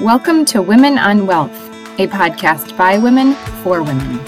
Welcome to Women on Wealth, a podcast by women for women.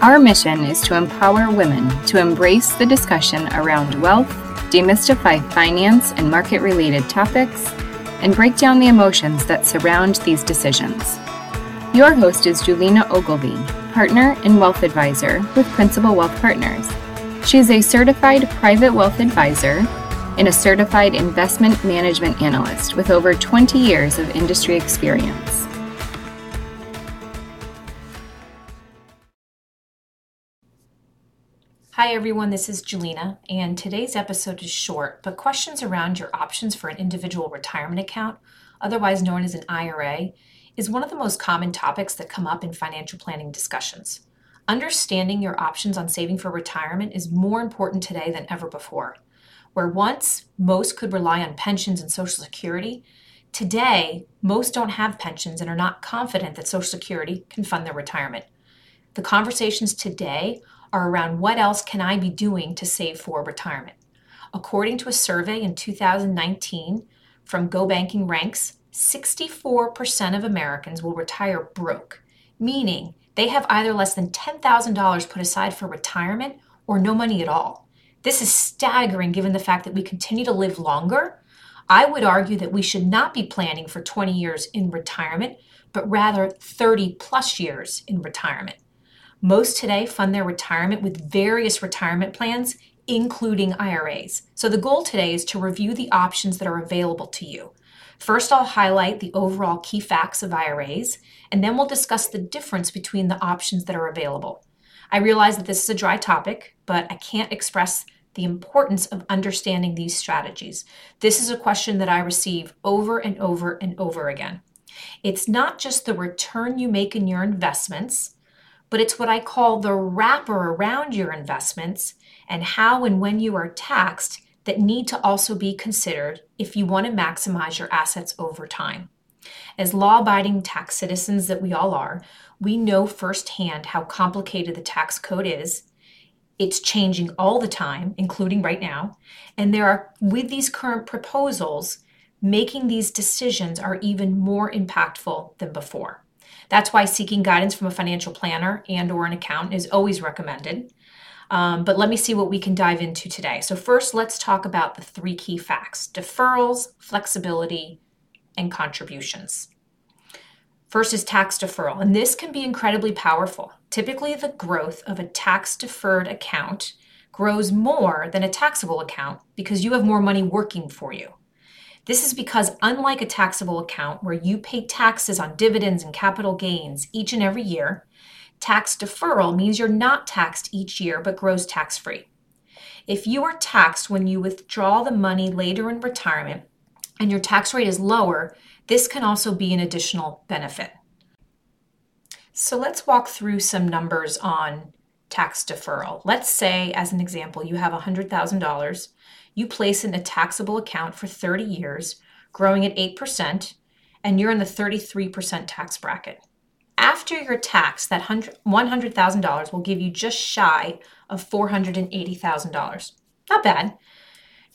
Our mission is to empower women to embrace the discussion around wealth, demystify finance and market related topics, and break down the emotions that surround these decisions. Your host is Julina Ogilvy, partner and wealth advisor with Principal Wealth Partners. She is a certified private wealth advisor and a certified investment management analyst with over 20 years of industry experience. Hi everyone, this is Julina, and today's episode is short, but questions around your options for an individual retirement account, otherwise known as an IRA, is one of the most common topics that come up in financial planning discussions. Understanding your options on saving for retirement is more important today than ever before. Where once most could rely on pensions and Social Security, today most don't have pensions and are not confident that Social Security can fund their retirement. The conversations today are around what else can I be doing to save for retirement. According to a survey in 2019 from GOBankingRates, 64% of Americans will retire broke, meaning they have either less than $10,000 put aside for retirement or no money at all. This is staggering given the fact that we continue to live longer. I would argue that we should not be planning for 20 years in retirement, but rather 30 plus years in retirement. Most today fund their retirement with various retirement plans, including IRAs. So the goal today is to review the options that are available to you. First, I'll highlight the overall key facts of IRAs, and then we'll discuss the difference between the options that are available. I realize that this is a dry topic, but I can't express the importance of understanding these strategies. This is a question that I receive over and over and over again. It's not just the return you make in your investments, but it's what I call the wrapper around your investments and how and when you are taxed that need to also be considered if you want to maximize your assets over time. As law abiding tax citizens that we all are, we know firsthand how complicated the tax code is. It's changing all the time, including right now. And there are, with these current proposals, making these decisions are even more impactful than before. That's why seeking guidance from a financial planner and or an accountant is always recommended. Um, but let me see what we can dive into today. So first, let's talk about the three key facts: deferrals, flexibility, and contributions. First is tax deferral, and this can be incredibly powerful. Typically, the growth of a tax deferred account grows more than a taxable account because you have more money working for you. This is because, unlike a taxable account where you pay taxes on dividends and capital gains each and every year, tax deferral means you're not taxed each year but grows tax free. If you are taxed when you withdraw the money later in retirement and your tax rate is lower, this can also be an additional benefit. So let's walk through some numbers on tax deferral. Let's say, as an example, you have $100,000. You place in a taxable account for 30 years, growing at 8%, and you're in the 33% tax bracket. After your tax, that $100,000 will give you just shy of $480,000. Not bad.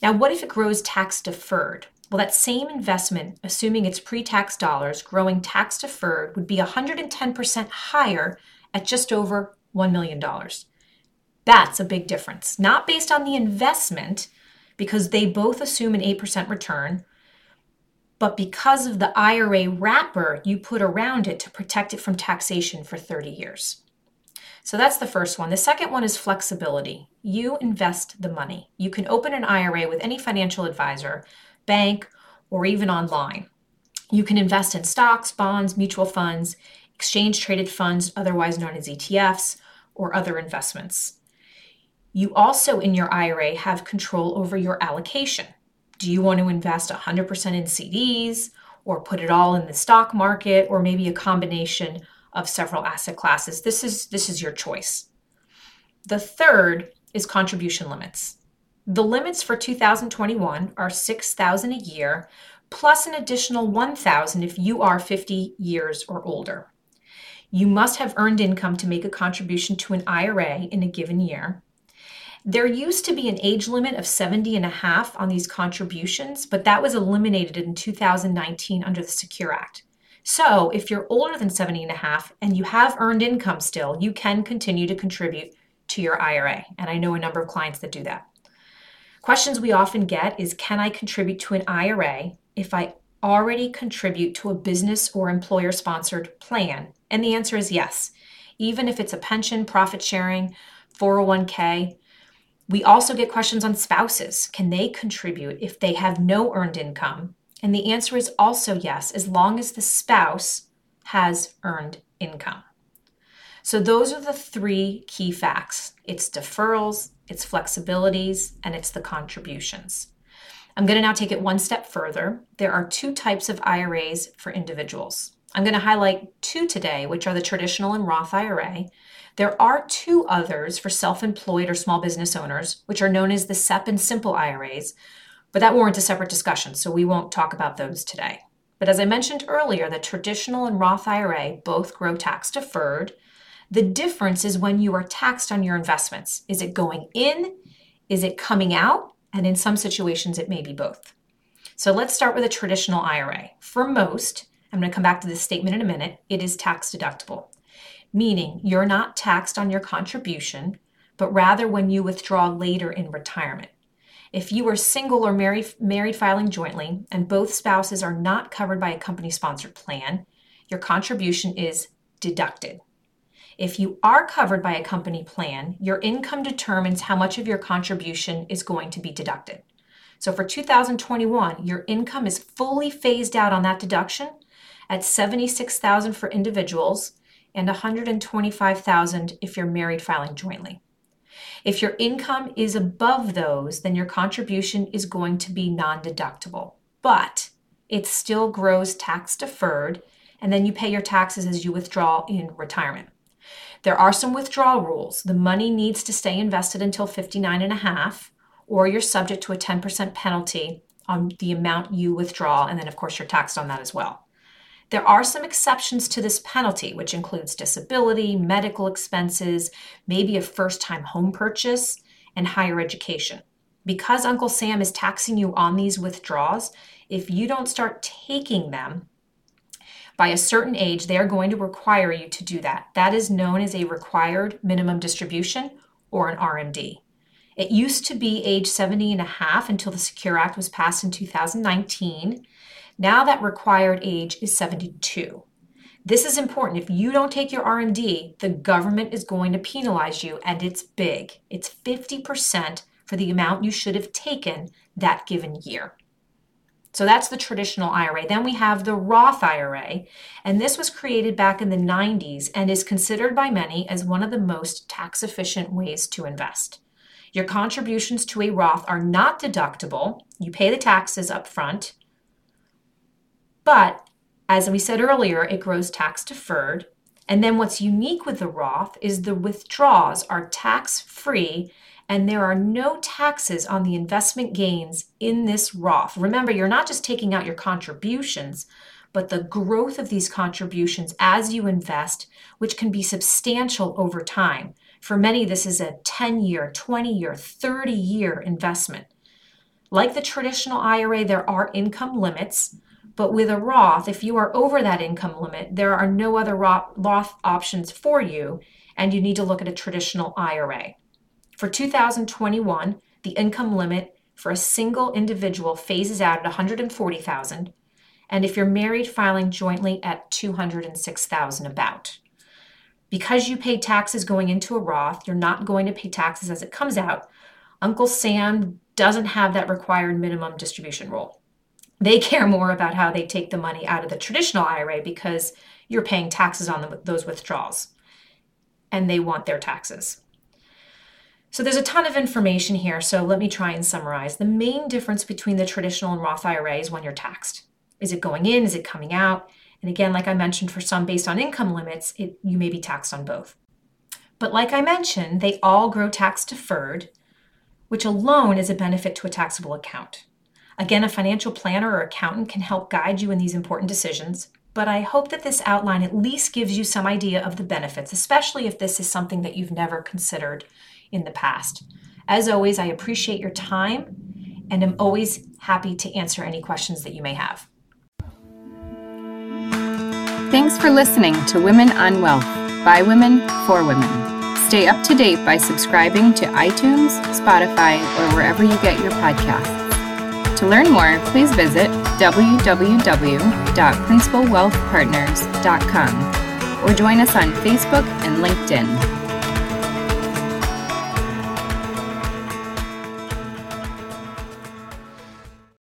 Now, what if it grows tax deferred? Well, that same investment, assuming it's pre tax dollars, growing tax deferred, would be 110% higher at just over $1 million. That's a big difference. Not based on the investment, because they both assume an 8% return, but because of the IRA wrapper you put around it to protect it from taxation for 30 years. So that's the first one. The second one is flexibility. You invest the money. You can open an IRA with any financial advisor bank, or even online. You can invest in stocks, bonds, mutual funds, exchange traded funds, otherwise known as ETFs, or other investments. You also, in your IRA, have control over your allocation. Do you want to invest 100% in CDs or put it all in the stock market or maybe a combination of several asset classes? This is, this is your choice. The third is contribution limits. The limits for 2021 are 6,000 a year plus an additional 1,000 if you are 50 years or older. You must have earned income to make a contribution to an IRA in a given year. There used to be an age limit of 70 and a half on these contributions, but that was eliminated in 2019 under the Secure Act. So if you're older than 70 and a half and you have earned income still, you can continue to contribute to your IRA. And I know a number of clients that do that. Questions we often get is Can I contribute to an IRA if I already contribute to a business or employer sponsored plan? And the answer is yes. Even if it's a pension, profit sharing, 401k, we also get questions on spouses. Can they contribute if they have no earned income and the answer is also yes, as long as the spouse has earned income. So, those are the three key facts it's deferrals, it's flexibilities, and it's the contributions. I'm going to now take it one step further. There are two types of IRAs for individuals. I'm going to highlight two today, which are the traditional and Roth IRA. There are two others for self employed or small business owners, which are known as the SEP and Simple IRAs, but that warrants a separate discussion, so we won't talk about those today. But as I mentioned earlier, the traditional and Roth IRA both grow tax deferred. The difference is when you are taxed on your investments. Is it going in? Is it coming out? And in some situations, it may be both. So let's start with a traditional IRA. For most, I'm going to come back to this statement in a minute, it is tax deductible, meaning you're not taxed on your contribution, but rather when you withdraw later in retirement. If you are single or married, married filing jointly and both spouses are not covered by a company sponsored plan, your contribution is deducted. If you are covered by a company plan, your income determines how much of your contribution is going to be deducted. So for 2021, your income is fully phased out on that deduction at 76,000 for individuals and 125,000 if you're married filing jointly. If your income is above those, then your contribution is going to be non deductible, but it still grows tax deferred, and then you pay your taxes as you withdraw in retirement. There are some withdrawal rules. The money needs to stay invested until 59 and a half, or you're subject to a 10% penalty on the amount you withdraw, and then of course you're taxed on that as well. There are some exceptions to this penalty, which includes disability, medical expenses, maybe a first time home purchase, and higher education. Because Uncle Sam is taxing you on these withdrawals, if you don't start taking them by a certain age, they are going to require you to do that. That is known as a required minimum distribution or an RMD. It used to be age 70 and a half until the Secure Act was passed in 2019. Now that required age is 72. This is important. If you don't take your RMD, the government is going to penalize you, and it's big. It's 50% for the amount you should have taken that given year. So that's the traditional IRA. Then we have the Roth IRA, and this was created back in the 90s and is considered by many as one of the most tax efficient ways to invest. Your contributions to a Roth are not deductible. You pay the taxes up front, but as we said earlier, it grows tax deferred. And then what's unique with the Roth is the withdrawals are tax free and there are no taxes on the investment gains in this Roth. Remember, you're not just taking out your contributions, but the growth of these contributions as you invest, which can be substantial over time. For many, this is a 10 year, 20 year, 30 year investment. Like the traditional IRA, there are income limits. But with a Roth, if you are over that income limit, there are no other Roth options for you, and you need to look at a traditional IRA. For 2021, the income limit for a single individual phases out at 140,000, and if you're married, filing jointly at 206,000 about. Because you pay taxes going into a Roth, you're not going to pay taxes as it comes out. Uncle Sam doesn't have that required minimum distribution rule. They care more about how they take the money out of the traditional IRA because you're paying taxes on the, those withdrawals and they want their taxes. So there's a ton of information here, so let me try and summarize. The main difference between the traditional and Roth IRA is when you're taxed. Is it going in? Is it coming out? And again, like I mentioned, for some based on income limits, it, you may be taxed on both. But like I mentioned, they all grow tax deferred, which alone is a benefit to a taxable account. Again, a financial planner or accountant can help guide you in these important decisions, but I hope that this outline at least gives you some idea of the benefits, especially if this is something that you've never considered in the past. As always, I appreciate your time and am always happy to answer any questions that you may have. Thanks for listening to Women on Wealth by Women for Women. Stay up to date by subscribing to iTunes, Spotify, or wherever you get your podcasts. To learn more, please visit www.principalwealthpartners.com or join us on Facebook and LinkedIn.